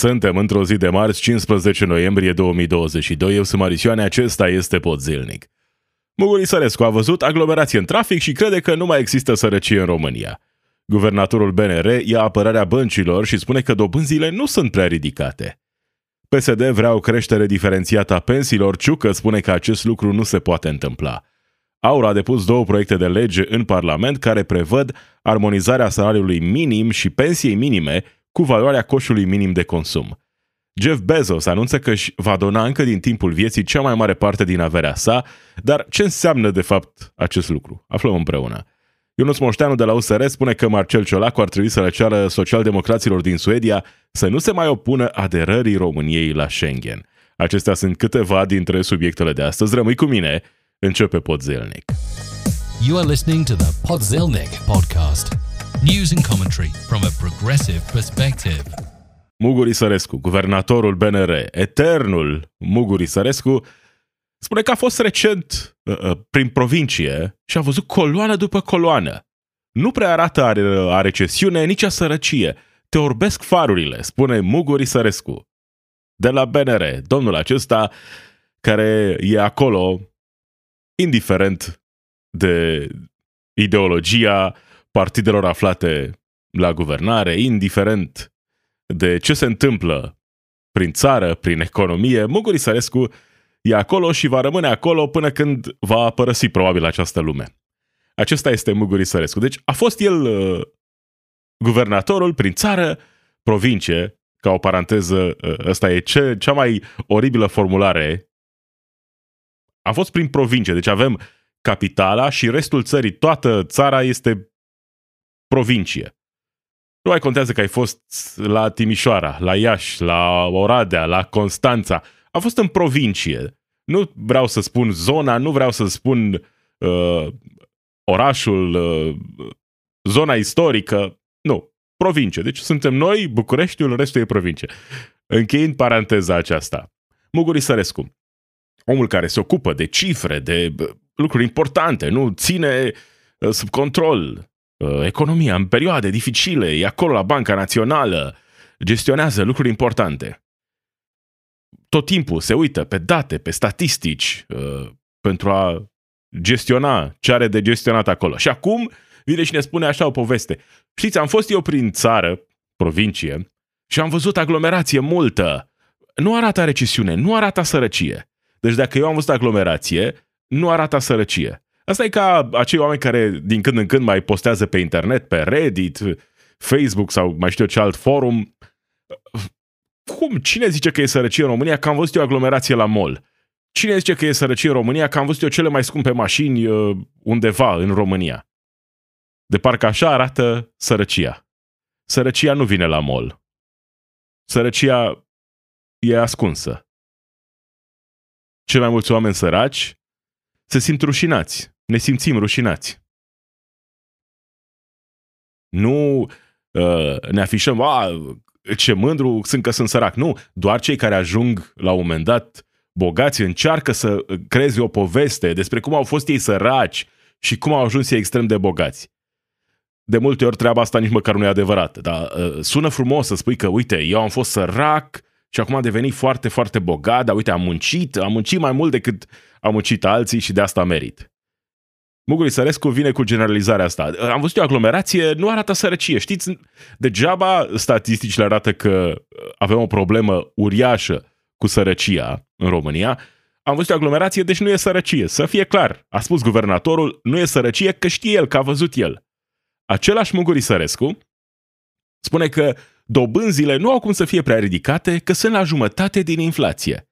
Suntem într-o zi de marți, 15 noiembrie 2022. Eu sunt Marisioane, acesta este Pod Zilnic. Mugur Isărescu a văzut aglomerație în trafic și crede că nu mai există sărăcie în România. Guvernatorul BNR ia apărarea băncilor și spune că dobânzile nu sunt prea ridicate. PSD vrea o creștere diferențiată a pensiilor, Ciucă spune că acest lucru nu se poate întâmpla. Aura a depus două proiecte de lege în Parlament care prevăd armonizarea salariului minim și pensiei minime cu valoarea coșului minim de consum. Jeff Bezos anunță că își va dona încă din timpul vieții cea mai mare parte din averea sa, dar ce înseamnă de fapt acest lucru? Aflăm împreună. Ionuț Moșteanu de la USR spune că Marcel Ciolacu ar trebui să le ceară socialdemocraților din Suedia să nu se mai opună aderării României la Schengen. Acestea sunt câteva dintre subiectele de astăzi. Rămâi cu mine, începe Podzelnic. You are listening to the Podzelnic podcast. News and commentary from a progressive perspective. Muguri Sărescu, guvernatorul BNR, eternul Muguri Sărescu, spune că a fost recent uh, uh, prin provincie și a văzut coloană după coloană. Nu prea arată a, a recesiune, nici a sărăcie. Te orbesc farurile, spune Muguri Sărescu. De la BNR, domnul acesta care e acolo indiferent de ideologia partidelor aflate la guvernare, indiferent de ce se întâmplă prin țară, prin economie, Muguri Sărescu e acolo și va rămâne acolo până când va părăsi probabil această lume. Acesta este Muguri Sărescu. Deci a fost el uh, guvernatorul prin țară, provincie, ca o paranteză, uh, ăsta e ce, cea mai oribilă formulare. A fost prin provincie, deci avem capitala și restul țării, toată țara este provincie. Nu mai contează că ai fost la Timișoara, la Iași, la Oradea, la Constanța. A fost în provincie. Nu vreau să spun zona, nu vreau să spun uh, orașul, uh, zona istorică. Nu, provincie. Deci suntem noi, Bucureștiul, restul e provincie. Încheind paranteza aceasta. Muguri Sărescu, omul care se ocupă de cifre, de lucruri importante, nu ține uh, sub control Uh, economia în perioade dificile, e acolo la Banca Națională, gestionează lucruri importante. Tot timpul se uită pe date, pe statistici, uh, pentru a gestiona ce are de gestionat acolo. Și acum vine și ne spune așa o poveste. Știți, am fost eu prin țară, provincie, și am văzut aglomerație multă. Nu arată recesiune, nu arată sărăcie. Deci dacă eu am văzut aglomerație, nu arată sărăcie. Asta e ca acei oameni care din când în când mai postează pe internet, pe Reddit, Facebook sau mai știu eu ce alt forum. Cum? Cine zice că e sărăcie în România? Că am văzut eu aglomerație la mall. Cine zice că e sărăcie în România? Că am văzut eu cele mai scumpe mașini uh, undeva în România. De parcă așa arată sărăcia. Sărăcia nu vine la mall. Sărăcia e ascunsă. Cei mai mulți oameni săraci se simt rușinați ne simțim rușinați. Nu uh, ne afișăm, a, ce mândru sunt că sunt sărac. Nu, doar cei care ajung la un moment dat bogați încearcă să creeze o poveste despre cum au fost ei săraci și cum au ajuns ei extrem de bogați. De multe ori treaba asta nici măcar nu e adevărată, dar uh, sună frumos să spui că, uite, eu am fost sărac și acum am devenit foarte, foarte bogat, dar uite, am muncit, am muncit mai mult decât am muncit alții și de asta merit. Muguri Sărescu vine cu generalizarea asta. Am văzut o aglomerație, nu arată sărăcie. Știți, degeaba statisticile arată că avem o problemă uriașă cu sărăcia în România. Am văzut o aglomerație, deci nu e sărăcie. Să fie clar, a spus guvernatorul, nu e sărăcie, că știe el, că a văzut el. Același Muguri Sărescu spune că dobânzile nu au cum să fie prea ridicate, că sunt la jumătate din inflație.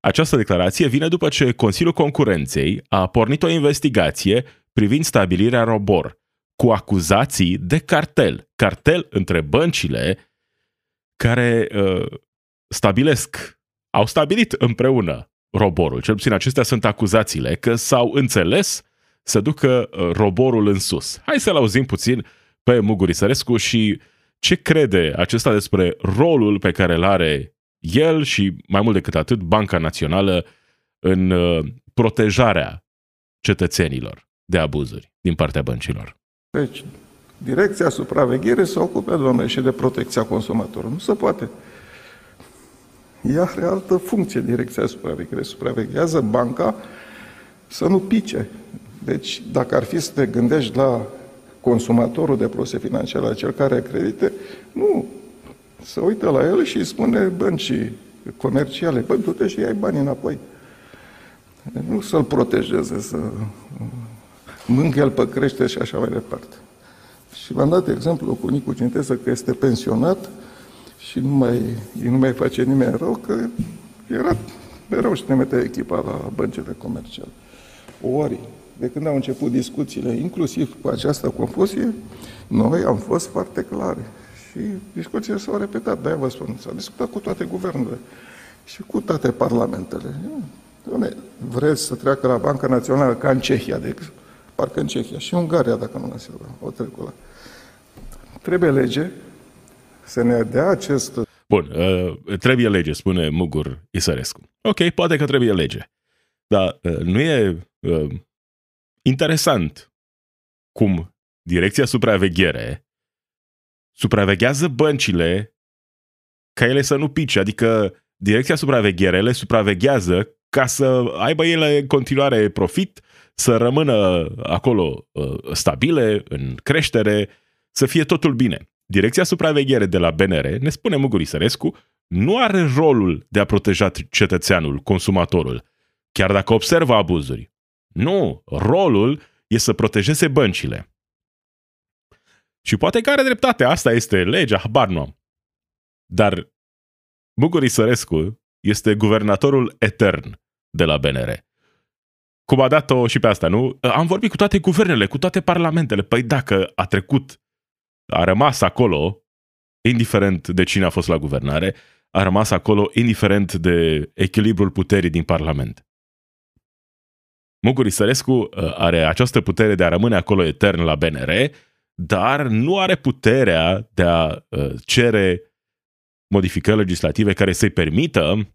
Această declarație vine după ce Consiliul Concurenței a pornit o investigație privind stabilirea Robor, cu acuzații de cartel. Cartel între băncile care uh, stabilesc, au stabilit împreună roborul. Cel puțin acestea sunt acuzațiile că s-au înțeles să ducă uh, roborul în sus. Hai să-l auzim puțin pe Muguri Sărescu și ce crede acesta despre rolul pe care îl are el și, mai mult decât atât, Banca Națională în uh, protejarea cetățenilor de abuzuri din partea băncilor. Deci, direcția supraveghere se ocupe, domnule, și de protecția consumatorului. Nu se poate. ea are altă funcție, direcția de supraveghere. Supraveghează banca să nu pice. Deci, dacă ar fi să te gândești la consumatorul de produse financiare, la cel care credite, nu, să uită la el și îi spune băncii comerciale, bă, du-te și ai banii înapoi. Nu să-l protejeze, să mângâie el pe crește și așa mai departe. Și v-am dat exemplu cu Nicu Cintesă că este pensionat și nu mai, nu mai face nimeni rău, că era mereu și ne metea echipa la băncile comerciale. Ori, de când au început discuțiile, inclusiv cu această confuzie, noi am fost foarte clare. Și discuțiile s-au repetat, de-aia vă spun, s-a discutat cu toate guvernele și cu toate parlamentele. Doamne, vreți să treacă la Banca Națională ca în Cehia, de exemplu, parcă în Cehia și Ungaria, dacă nu mă asigur, o trecut la. Trebuie lege să ne dea acest... Bun, uh, trebuie lege, spune Mugur Isărescu. Ok, poate că trebuie lege. Dar uh, nu e uh, interesant cum Direcția Supraveghere supraveghează băncile ca ele să nu pice. Adică Direcția Supraveghere le supraveghează ca să aibă ele în continuare profit, să rămână acolo uh, stabile, în creștere, să fie totul bine. Direcția Supraveghere de la BNR, ne spune Muguri Sărescu, nu are rolul de a proteja cetățeanul, consumatorul, chiar dacă observă abuzuri. Nu, rolul e să protejeze băncile. Și poate că are dreptate, asta este legea, habar nu am. Dar Muguri Sărescu este guvernatorul etern de la BNR. Cum a dat-o și pe asta, nu? Am vorbit cu toate guvernele, cu toate parlamentele. Păi dacă a trecut, a rămas acolo, indiferent de cine a fost la guvernare, a rămas acolo indiferent de echilibrul puterii din Parlament. Muguri Sărescu uh, are această putere de a rămâne acolo etern la BNR, dar nu are puterea de a uh, cere modificări legislative care să-i permită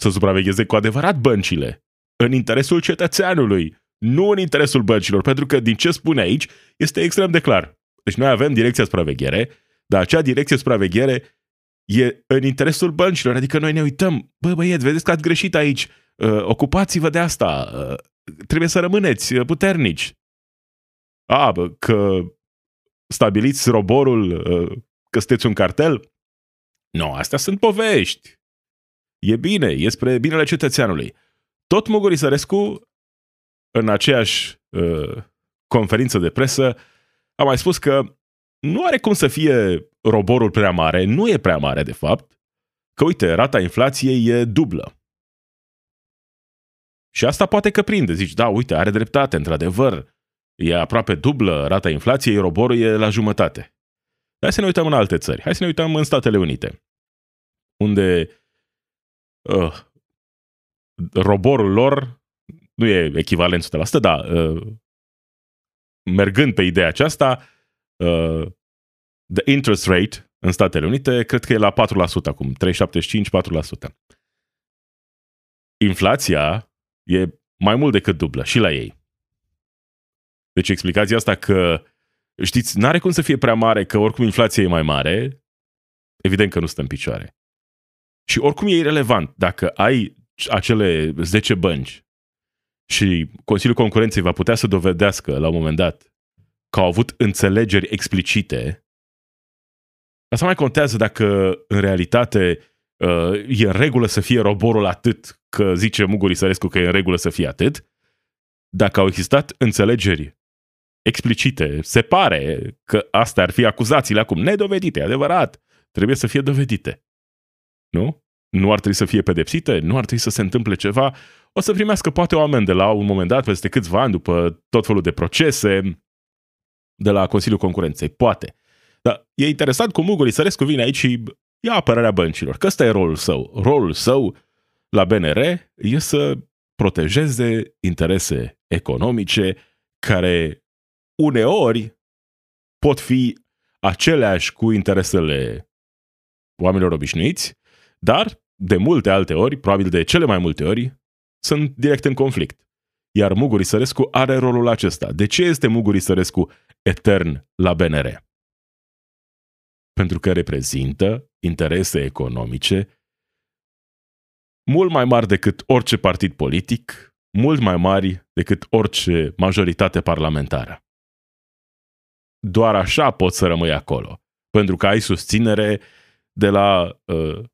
să supravegheze cu adevărat băncile în interesul cetățeanului, nu în interesul băncilor, pentru că din ce spune aici este extrem de clar. Deci noi avem direcția supraveghere, dar acea direcție supraveghere e în interesul băncilor, adică noi ne uităm, bă băieți, vedeți că ați greșit aici, uh, ocupați-vă de asta, uh, trebuie să rămâneți uh, puternici. A, bă, că stabiliți roborul, uh, că sunteți un cartel? Nu, astea sunt povești. E bine, e spre binele cetățeanului. Tot Muguri Sărescu, în aceeași uh, conferință de presă, a mai spus că nu are cum să fie roborul prea mare, nu e prea mare de fapt, că uite, rata inflației e dublă. Și asta poate că prinde. Zici, da, uite, are dreptate, într-adevăr, e aproape dublă rata inflației, roborul e la jumătate. Hai să ne uităm în alte țări. Hai să ne uităm în Statele Unite, unde uh, roborul lor nu e echivalent 100%, dar uh, mergând pe ideea aceasta, uh, the interest rate în Statele Unite cred că e la 4% acum, 3,75-4%. Inflația e mai mult decât dublă și la ei. Deci explicația asta că, știți, n-are cum să fie prea mare, că oricum inflația e mai mare, evident că nu stă în picioare. Și oricum e irrelevant dacă ai acele 10 bănci și Consiliul Concurenței va putea să dovedească la un moment dat că au avut înțelegeri explicite, asta mai contează dacă în realitate uh, e în regulă să fie roborul atât că zice Muguri Sărescu că e în regulă să fie atât, dacă au existat înțelegeri explicite, se pare că astea ar fi acuzațiile acum nedovedite, adevărat, trebuie să fie dovedite. Nu? Nu ar trebui să fie pedepsite? Nu ar trebui să se întâmple ceva? O să primească poate o amendă la un moment dat, peste câțiva ani, după tot felul de procese de la Consiliul Concurenței. Poate. Dar e interesant cum Ugo Lisărescu vine aici și ia apărarea băncilor, că ăsta e rolul său. Rolul său la BNR e să protejeze interese economice care uneori pot fi aceleași cu interesele oamenilor obișnuiți, dar de multe alte ori, probabil de cele mai multe ori, sunt direct în conflict. Iar Muguri Sărescu are rolul acesta. De ce este Muguri Sărescu etern la BNR? Pentru că reprezintă interese economice mult mai mari decât orice partid politic, mult mai mari decât orice majoritate parlamentară. Doar așa poți să rămâi acolo, pentru că ai susținere de la uh,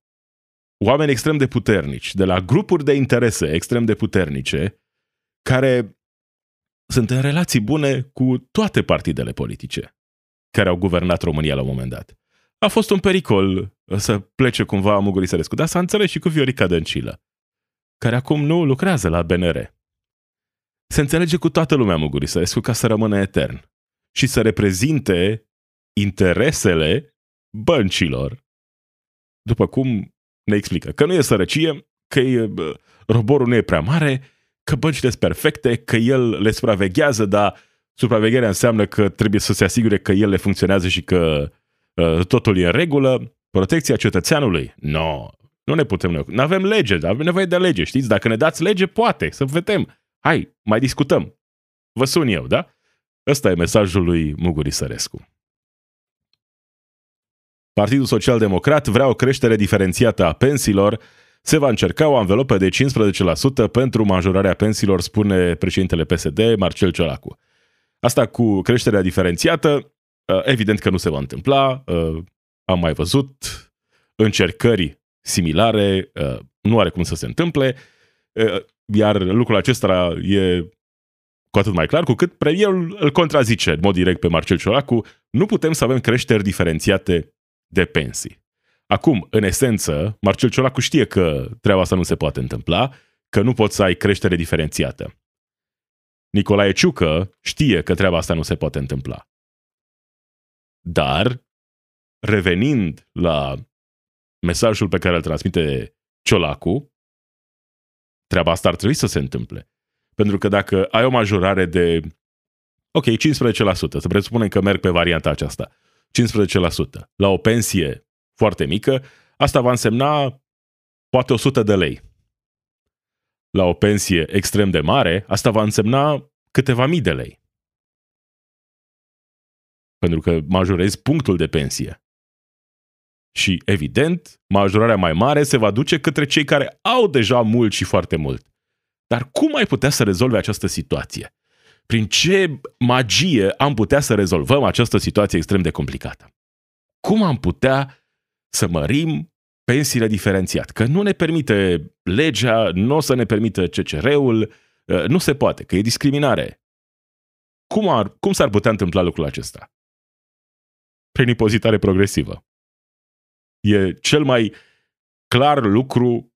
oameni extrem de puternici, de la grupuri de interese extrem de puternice, care sunt în relații bune cu toate partidele politice care au guvernat România la un moment dat. A fost un pericol să plece cumva Muguri Sărescu, dar s-a înțeles și cu Viorica Dăncilă, care acum nu lucrează la BNR. Se înțelege cu toată lumea Muguri Sărescu ca să rămână etern și să reprezinte interesele băncilor. După cum ne explică că nu e sărăcie, că e, roborul nu e prea mare, că băncile sunt perfecte, că el le supraveghează, dar supravegherea înseamnă că trebuie să se asigure că ele funcționează și că uh, totul e în regulă. Protecția cetățeanului? Nu, no, nu ne putem noi. Nu avem lege, avem nevoie de lege, știți? Dacă ne dați lege, poate, să vedem. Hai, mai discutăm. Vă sun eu, da? Ăsta e mesajul lui Muguri Sărescu. Partidul Social Democrat vrea o creștere diferențiată a pensiilor. Se va încerca o anvelopă de 15% pentru majorarea pensiilor, spune președintele PSD, Marcel Ciolacu. Asta cu creșterea diferențiată, uh, evident că nu se va întâmpla. Uh, am mai văzut încercări similare, uh, nu are cum să se întâmple, iar lucrul acesta e cu atât mai clar cu cât premierul îl contrazice în mod direct pe Marcel Ciolacu, nu putem să avem creșteri diferențiate de pensii. Acum, în esență, Marcel Ciolacu știe că treaba asta nu se poate întâmpla, că nu poți să ai creștere diferențiată. Nicolae Ciucă știe că treaba asta nu se poate întâmpla. Dar, revenind la mesajul pe care îl transmite Ciolacu, treaba asta ar trebui să se întâmple. Pentru că dacă ai o majorare de, ok, 15%, să presupunem că merg pe varianta aceasta, 15%, la o pensie foarte mică, asta va însemna poate 100 de lei. La o pensie extrem de mare, asta va însemna câteva mii de lei. Pentru că majorezi punctul de pensie. Și, evident, majorarea mai mare se va duce către cei care au deja mult și foarte mult. Dar cum ai putea să rezolve această situație? Prin ce magie am putea să rezolvăm această situație extrem de complicată? Cum am putea să mărim pensiile diferențiat? Că nu ne permite legea, nu o să ne permită CCR-ul, ă, nu se poate, că e discriminare. Cum, ar, cum s-ar putea întâmpla lucrul acesta? Prin impozitare progresivă. E cel mai clar lucru,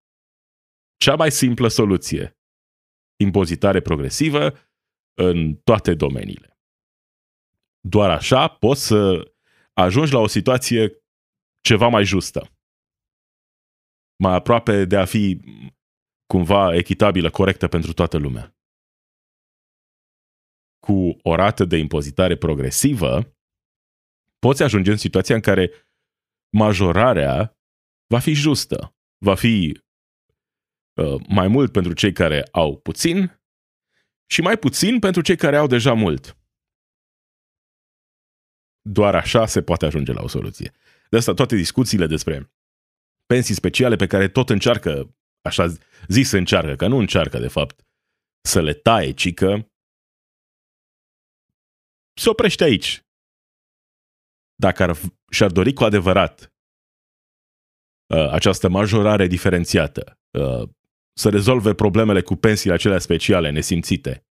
cea mai simplă soluție. Impozitare progresivă în toate domeniile. Doar așa poți să ajungi la o situație ceva mai justă. Mai aproape de a fi cumva echitabilă, corectă pentru toată lumea. Cu o rată de impozitare progresivă, poți ajunge în situația în care majorarea va fi justă. Va fi uh, mai mult pentru cei care au puțin și mai puțin pentru cei care au deja mult. Doar așa se poate ajunge la o soluție. De asta toate discuțiile despre pensii speciale pe care tot încearcă, așa zis încearcă, că nu încearcă de fapt, să le taie, cică, se oprește aici. Dacă ar, și-ar dori cu adevărat uh, această majorare diferențiată, uh, să rezolve problemele cu pensiile acelea speciale, nesimțite.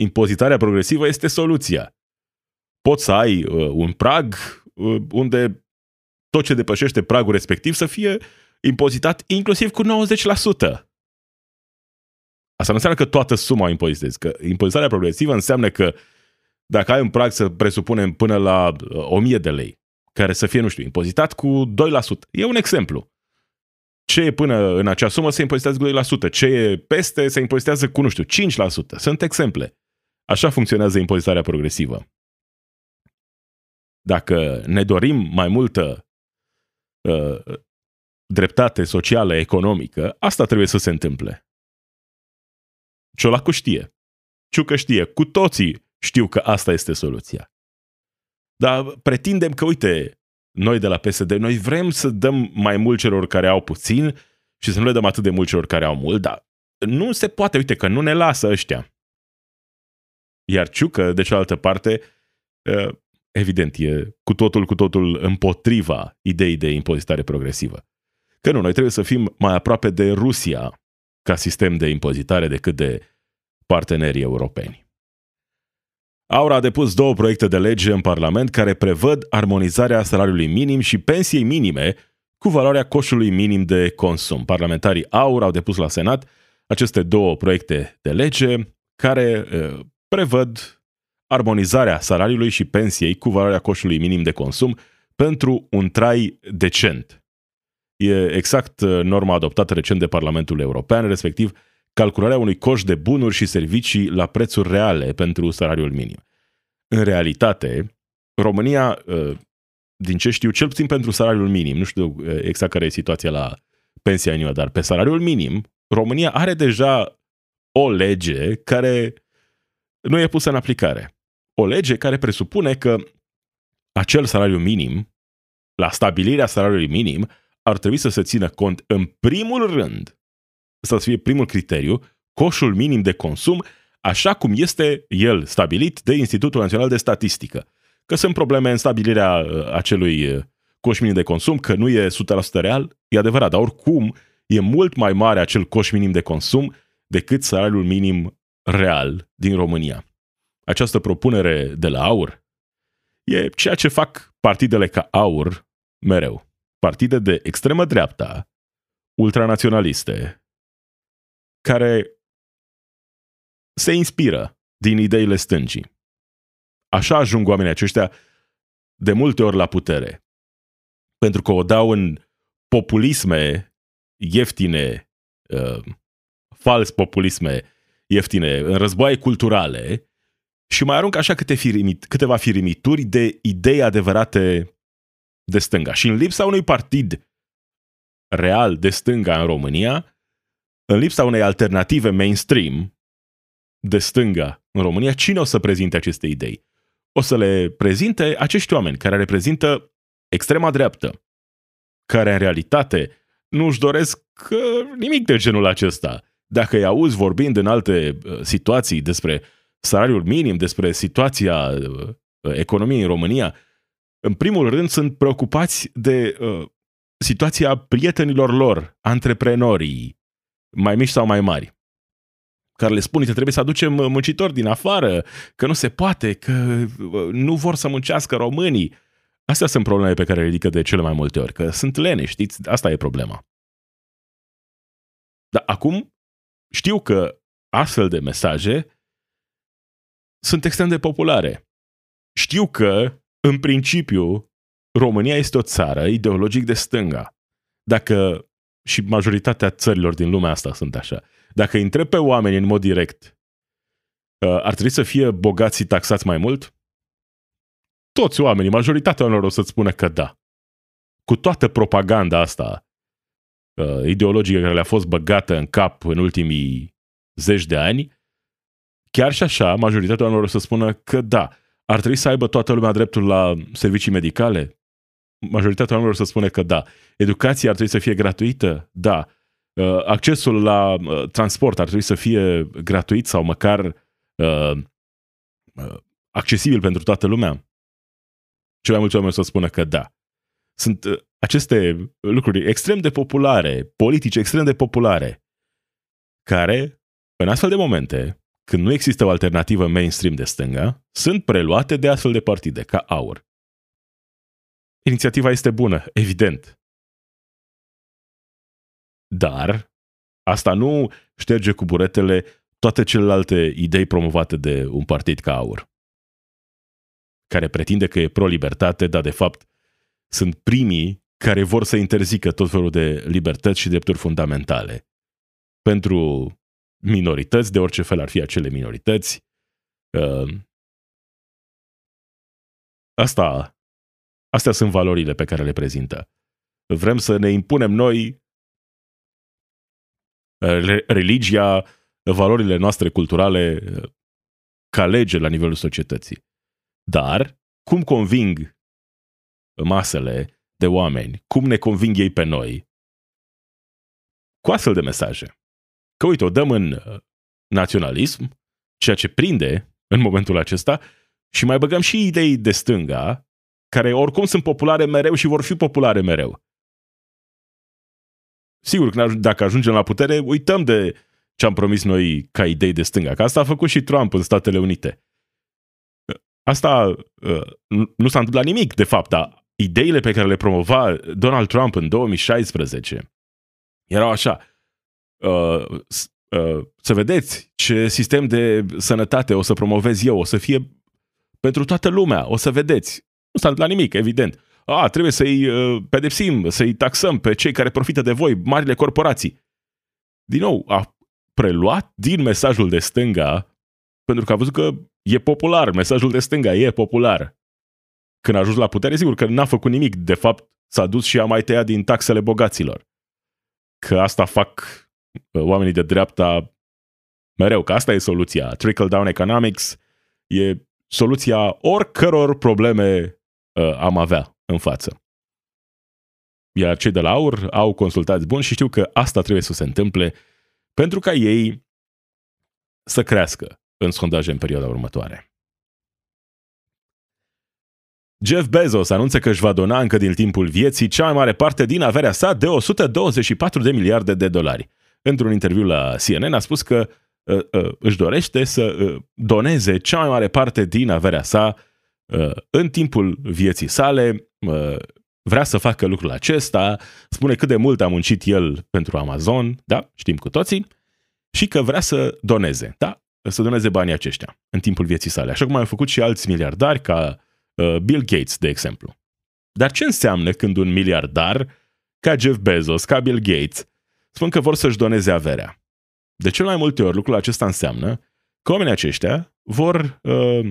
Impozitarea progresivă este soluția. Poți să ai uh, un prag uh, unde tot ce depășește pragul respectiv să fie impozitat inclusiv cu 90%. Asta nu înseamnă că toată suma o impozitezi, că impozitarea progresivă înseamnă că dacă ai un prag, să presupunem, până la 1000 uh, de lei, care să fie, nu știu, impozitat cu 2%. E un exemplu ce e până în acea sumă se impozitează cu 2%, ce e peste se impozitează cu, nu știu, 5%. Sunt exemple. Așa funcționează impozitarea progresivă. Dacă ne dorim mai multă uh, dreptate socială, economică, asta trebuie să se întâmple. Ciolacu știe. Ciucă știe. Cu toții știu că asta este soluția. Dar pretindem că, uite, noi de la PSD, noi vrem să dăm mai mult celor care au puțin și să nu le dăm atât de mult celor care au mult, dar nu se poate, uite că nu ne lasă ăștia. Iar Ciucă, de cealaltă parte, uh, evident, e cu totul, cu totul împotriva ideii de impozitare progresivă. Că nu, noi trebuie să fim mai aproape de Rusia ca sistem de impozitare decât de partenerii europeni. Aura a depus două proiecte de lege în Parlament care prevăd armonizarea salariului minim și pensiei minime cu valoarea coșului minim de consum. Parlamentarii Aur au depus la Senat aceste două proiecte de lege care prevăd armonizarea salariului și pensiei cu valoarea coșului minim de consum pentru un trai decent. E exact norma adoptată recent de Parlamentul European, respectiv calcularea unui coș de bunuri și servicii la prețuri reale pentru salariul minim. În realitate, România, ă, din ce știu, cel puțin pentru salariul minim, nu știu ă, exact care e situația la pensia minimă, dar pe salariul minim, România are deja o lege care nu e pusă în aplicare. O lege care presupune că acel salariu minim, la stabilirea salariului minim, ar trebui să se țină cont în primul rând să fie primul criteriu, coșul minim de consum, așa cum este el stabilit de Institutul Național de Statistică. Că sunt probleme în stabilirea uh, acelui uh, coș minim de consum, că nu e 100% real, e adevărat, dar oricum e mult mai mare acel coș minim de consum decât salariul minim real din România. Această propunere de la AUR e ceea ce fac partidele ca AUR mereu. Partide de extremă dreapta, ultranaționaliste, care se inspiră din ideile stângii. Așa ajung oamenii aceștia de multe ori la putere. Pentru că o dau în populisme ieftine, uh, fals populisme ieftine, în războaie culturale și mai aruncă așa câte firimit, câteva firimituri de idei adevărate de stânga. Și în lipsa unui partid real de stânga în România, în lipsa unei alternative mainstream de stânga în România, cine o să prezinte aceste idei? O să le prezinte acești oameni care reprezintă extrema dreaptă, care în realitate nu își doresc nimic de genul acesta. Dacă îi auzi vorbind în alte uh, situații despre salariul minim, despre situația uh, economiei în România, în primul rând sunt preocupați de uh, situația prietenilor lor, antreprenorii, mai mici sau mai mari, care le spun că trebuie să aducem uh, muncitori din afară, că nu se poate, că uh, nu vor să muncească românii. Astea sunt problemele pe care le ridică de cele mai multe ori, că sunt lene, știți? Asta e problema. Dar acum știu că astfel de mesaje sunt extrem de populare. Știu că, în principiu, România este o țară ideologic de stânga. Dacă și majoritatea țărilor din lumea asta sunt așa. Dacă îi întreb pe oameni în mod direct, uh, ar trebui să fie bogați și taxați mai mult? Toți oamenii, majoritatea oamenilor o să-ți spună că da. Cu toată propaganda asta uh, ideologică care le-a fost băgată în cap în ultimii zeci de ani, chiar și așa, majoritatea oamenilor o să spună că da. Ar trebui să aibă toată lumea dreptul la servicii medicale? Majoritatea oamenilor să spune că da. Educația ar trebui să fie gratuită? Da. Uh, accesul la uh, transport ar trebui să fie gratuit sau măcar uh, accesibil pentru toată lumea? Cel mai mulți oameni să spună că da. Sunt aceste lucruri extrem de populare, politice extrem de populare, care, în astfel de momente, când nu există o alternativă mainstream de stânga, sunt preluate de astfel de partide, ca AUR. Inițiativa este bună, evident. Dar asta nu șterge cu buretele toate celelalte idei promovate de un partid ca AUR, care pretinde că e pro-libertate, dar de fapt sunt primii care vor să interzică tot felul de libertăți și drepturi fundamentale pentru minorități, de orice fel ar fi acele minorități. Uh, asta Astea sunt valorile pe care le prezintă. Vrem să ne impunem noi uh, religia, valorile noastre culturale uh, ca lege la nivelul societății. Dar cum conving masele de oameni, cum ne conving ei pe noi, cu astfel de mesaje. Că uite, o dăm în uh, naționalism, ceea ce prinde în momentul acesta, și mai băgăm și idei de stânga, care oricum sunt populare mereu și vor fi populare mereu. Sigur, dacă ajungem la putere, uităm de ce am promis noi ca idei de stânga, că asta a făcut și Trump în Statele Unite. Asta uh, nu s-a întâmplat nimic, de fapt, dar ideile pe care le promova Donald Trump în 2016 erau așa. Uh, uh, să vedeți ce sistem de sănătate o să promovez eu, o să fie pentru toată lumea, o să vedeți. Nu s-a întâmplat nimic, evident. A, trebuie să-i pedepsim, să-i taxăm pe cei care profită de voi, marile corporații. Din nou, a preluat din mesajul de stânga, pentru că a văzut că e popular, mesajul de stânga e popular. Când a ajuns la putere, sigur că n-a făcut nimic. De fapt, s-a dus și a mai tăiat din taxele bogaților. Că asta fac uh, oamenii de dreapta mereu, că asta e soluția. Trickle-down economics e soluția oricăror probleme uh, am avea în față. Iar cei de la AUR au consultați buni și știu că asta trebuie să se întâmple pentru ca ei să crească în sondaje în perioada următoare. Jeff Bezos anunță că își va dona încă din timpul vieții cea mai mare parte din averea sa de 124 de miliarde de dolari. Într-un interviu la CNN a spus că uh, uh, își dorește să uh, doneze cea mai mare parte din averea sa uh, în timpul vieții sale. Uh, vrea să facă lucrul acesta, spune cât de mult a muncit el pentru Amazon, da, știm cu toții, și că vrea să doneze, da, să doneze banii aceștia în timpul vieții sale, așa cum au făcut și alți miliardari ca uh, Bill Gates, de exemplu. Dar ce înseamnă când un miliardar ca Jeff Bezos, ca Bill Gates, spun că vor să-și doneze averea? De cel mai multe ori lucrul acesta înseamnă că oamenii aceștia vor uh,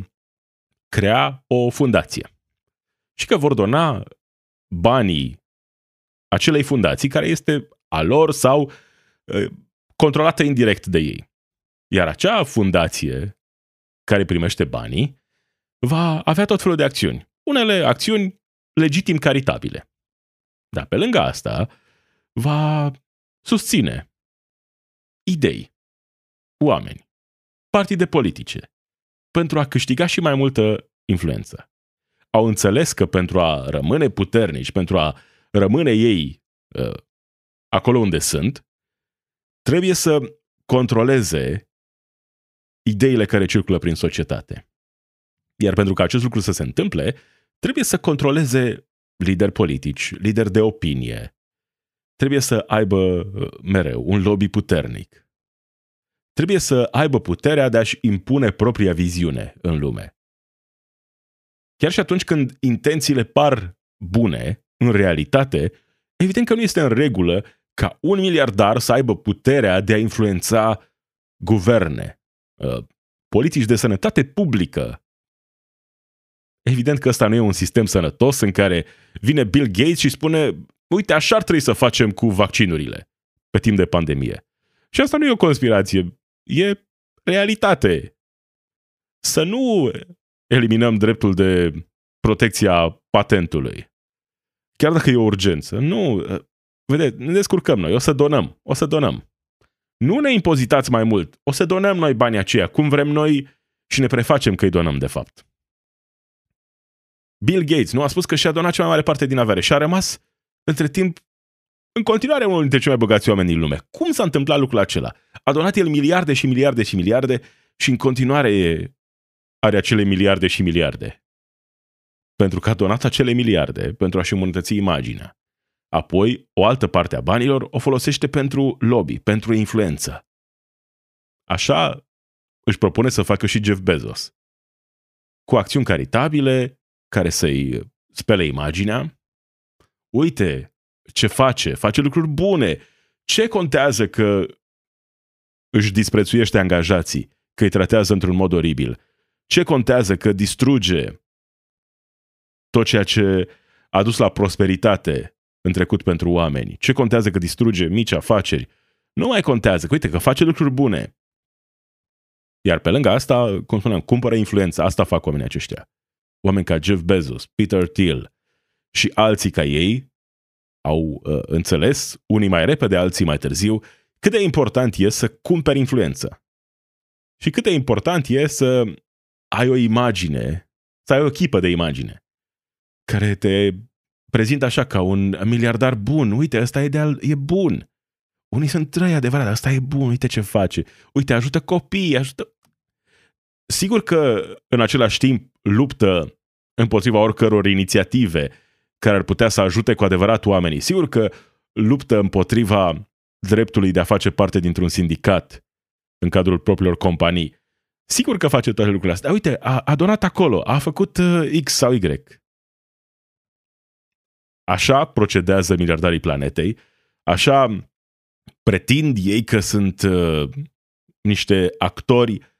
crea o fundație și că vor dona banii acelei fundații care este a lor sau uh, controlată indirect de ei. Iar acea fundație care primește banii va avea tot felul de acțiuni. Unele acțiuni legitim caritabile. Dar pe lângă asta va susține idei, oameni, partide politice, pentru a câștiga și mai multă influență. Au înțeles că pentru a rămâne puternici, pentru a rămâne ei uh, acolo unde sunt, trebuie să controleze ideile care circulă prin societate. Iar pentru ca acest lucru să se întâmple, trebuie să controleze lideri politici, lideri de opinie. Trebuie să aibă uh, mereu un lobby puternic. Trebuie să aibă puterea de a-și impune propria viziune în lume. Chiar și atunci când intențiile par bune, în realitate, evident că nu este în regulă ca un miliardar să aibă puterea de a influența guverne, uh, politici de sănătate publică. Evident că ăsta nu e un sistem sănătos în care vine Bill Gates și spune uite, așa ar trebui să facem cu vaccinurile pe timp de pandemie. Și asta nu e o conspirație, e realitate. Să nu eliminăm dreptul de protecția patentului. Chiar dacă e o urgență. Nu, vedeți, ne descurcăm noi, o să donăm, o să donăm. Nu ne impozitați mai mult, o să donăm noi banii aceia, cum vrem noi și ne prefacem că îi donăm de fapt. Bill Gates nu a spus că și-a donat cea mai mare parte din avere și a rămas între timp în continuare unul dintre cei mai bogați oameni din lume. Cum s-a întâmplat lucrul acela? A donat el miliarde și miliarde și miliarde și în continuare are acele miliarde și miliarde. Pentru că a donat acele miliarde pentru a-și îmbunătăți imaginea. Apoi, o altă parte a banilor o folosește pentru lobby, pentru influență. Așa își propune să facă și Jeff Bezos. Cu acțiuni caritabile, care să-i spele imaginea. Uite ce face, face lucruri bune. Ce contează că își disprețuiește angajații, că îi tratează într-un mod oribil? Ce contează că distruge tot ceea ce a dus la prosperitate în trecut pentru oameni. Ce contează că distruge mici afaceri? Nu mai contează, că uite, că face lucruri bune. Iar pe lângă asta, cum spuneam, cumpără influență. Asta fac oamenii aceștia. Oameni ca Jeff Bezos, Peter Thiel și alții ca ei au uh, înțeles, unii mai repede, alții mai târziu, cât de important e să cumperi influență. Și cât de important e să ai o imagine, să ai o echipă de imagine care te prezintă așa ca un miliardar bun. Uite, ăsta e, de e bun. Unii sunt trei adevărat, ăsta e bun, uite ce face. Uite, ajută copiii, ajută... Sigur că în același timp luptă împotriva oricăror inițiative care ar putea să ajute cu adevărat oamenii. Sigur că luptă împotriva dreptului de a face parte dintr-un sindicat în cadrul propriilor companii. Sigur că face toate lucrurile astea. Uite, a, a donat acolo, a făcut uh, X sau Y. Așa procedează miliardarii planetei, așa pretind ei că sunt uh, niște actori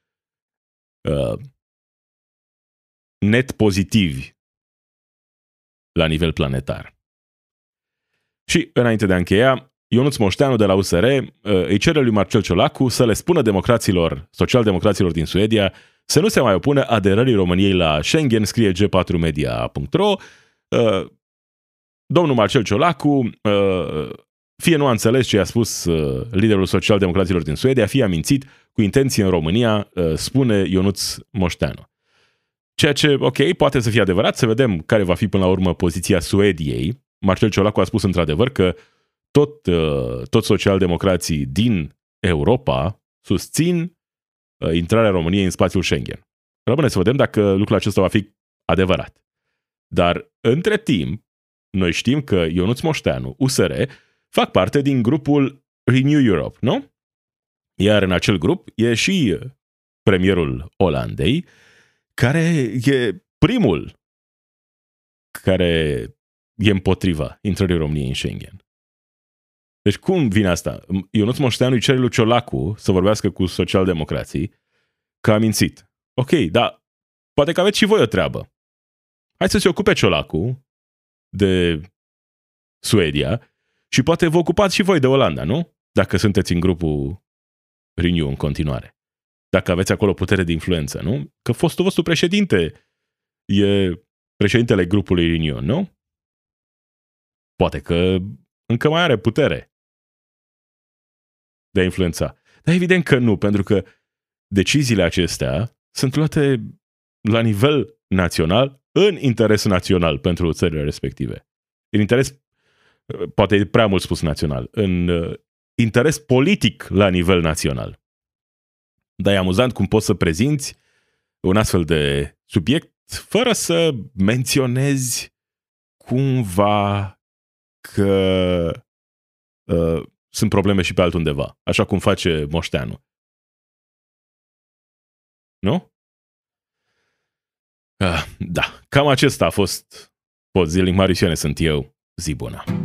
uh, net pozitivi la nivel planetar. Și înainte de a încheia, Ionuț Moșteanu de la USR uh, îi cere lui Marcel Ciolacu să le spună democraților, social-democraților din Suedia să nu se mai opună aderării României la Schengen, scrie g4media.ro. Uh, domnul Marcel Ciolacu uh, fie nu a înțeles ce a spus liderul social-democraților din Suedia, fie a mințit cu intenție în România, spune Ionuț Moșteanu. Ceea ce, ok, poate să fie adevărat, să vedem care va fi până la urmă poziția Suediei. Marcel Ciolacu a spus într-adevăr că tot, uh, tot socialdemocrații din Europa susțin uh, intrarea României în spațiul Schengen. Rămâne să vedem dacă lucrul acesta va fi adevărat. Dar, între timp, noi știm că Ionuț Moșteanu, USR, fac parte din grupul Renew Europe, nu? Iar în acel grup e și premierul Olandei, care e primul care e împotriva intrării României în Schengen. Deci cum vine asta? Ionuț Moșteanu îi cere lui Ciolacu să vorbească cu socialdemocrații că a mințit. Ok, dar poate că aveți și voi o treabă. Hai să se ocupe Ciolacu de Suedia și poate vă ocupați și voi de Olanda, nu? Dacă sunteți în grupul Renew în continuare. Dacă aveți acolo putere de influență, nu? Că fostul vostru președinte e președintele grupului Renew, nu? Poate că încă mai are putere de a influența. Dar evident că nu, pentru că deciziile acestea sunt luate la nivel național, în interes național pentru țările respective. În interes, poate e prea mult spus național, în uh, interes politic la nivel național. Dar e amuzant cum poți să prezinți un astfel de subiect fără să menționezi cumva că uh, sunt probleme și pe altundeva, așa cum face Moșteanu. Nu? Ah, da, cam acesta a fost pot zilnic Marisioane sunt eu, zi bună.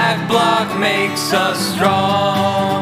what makes us strong.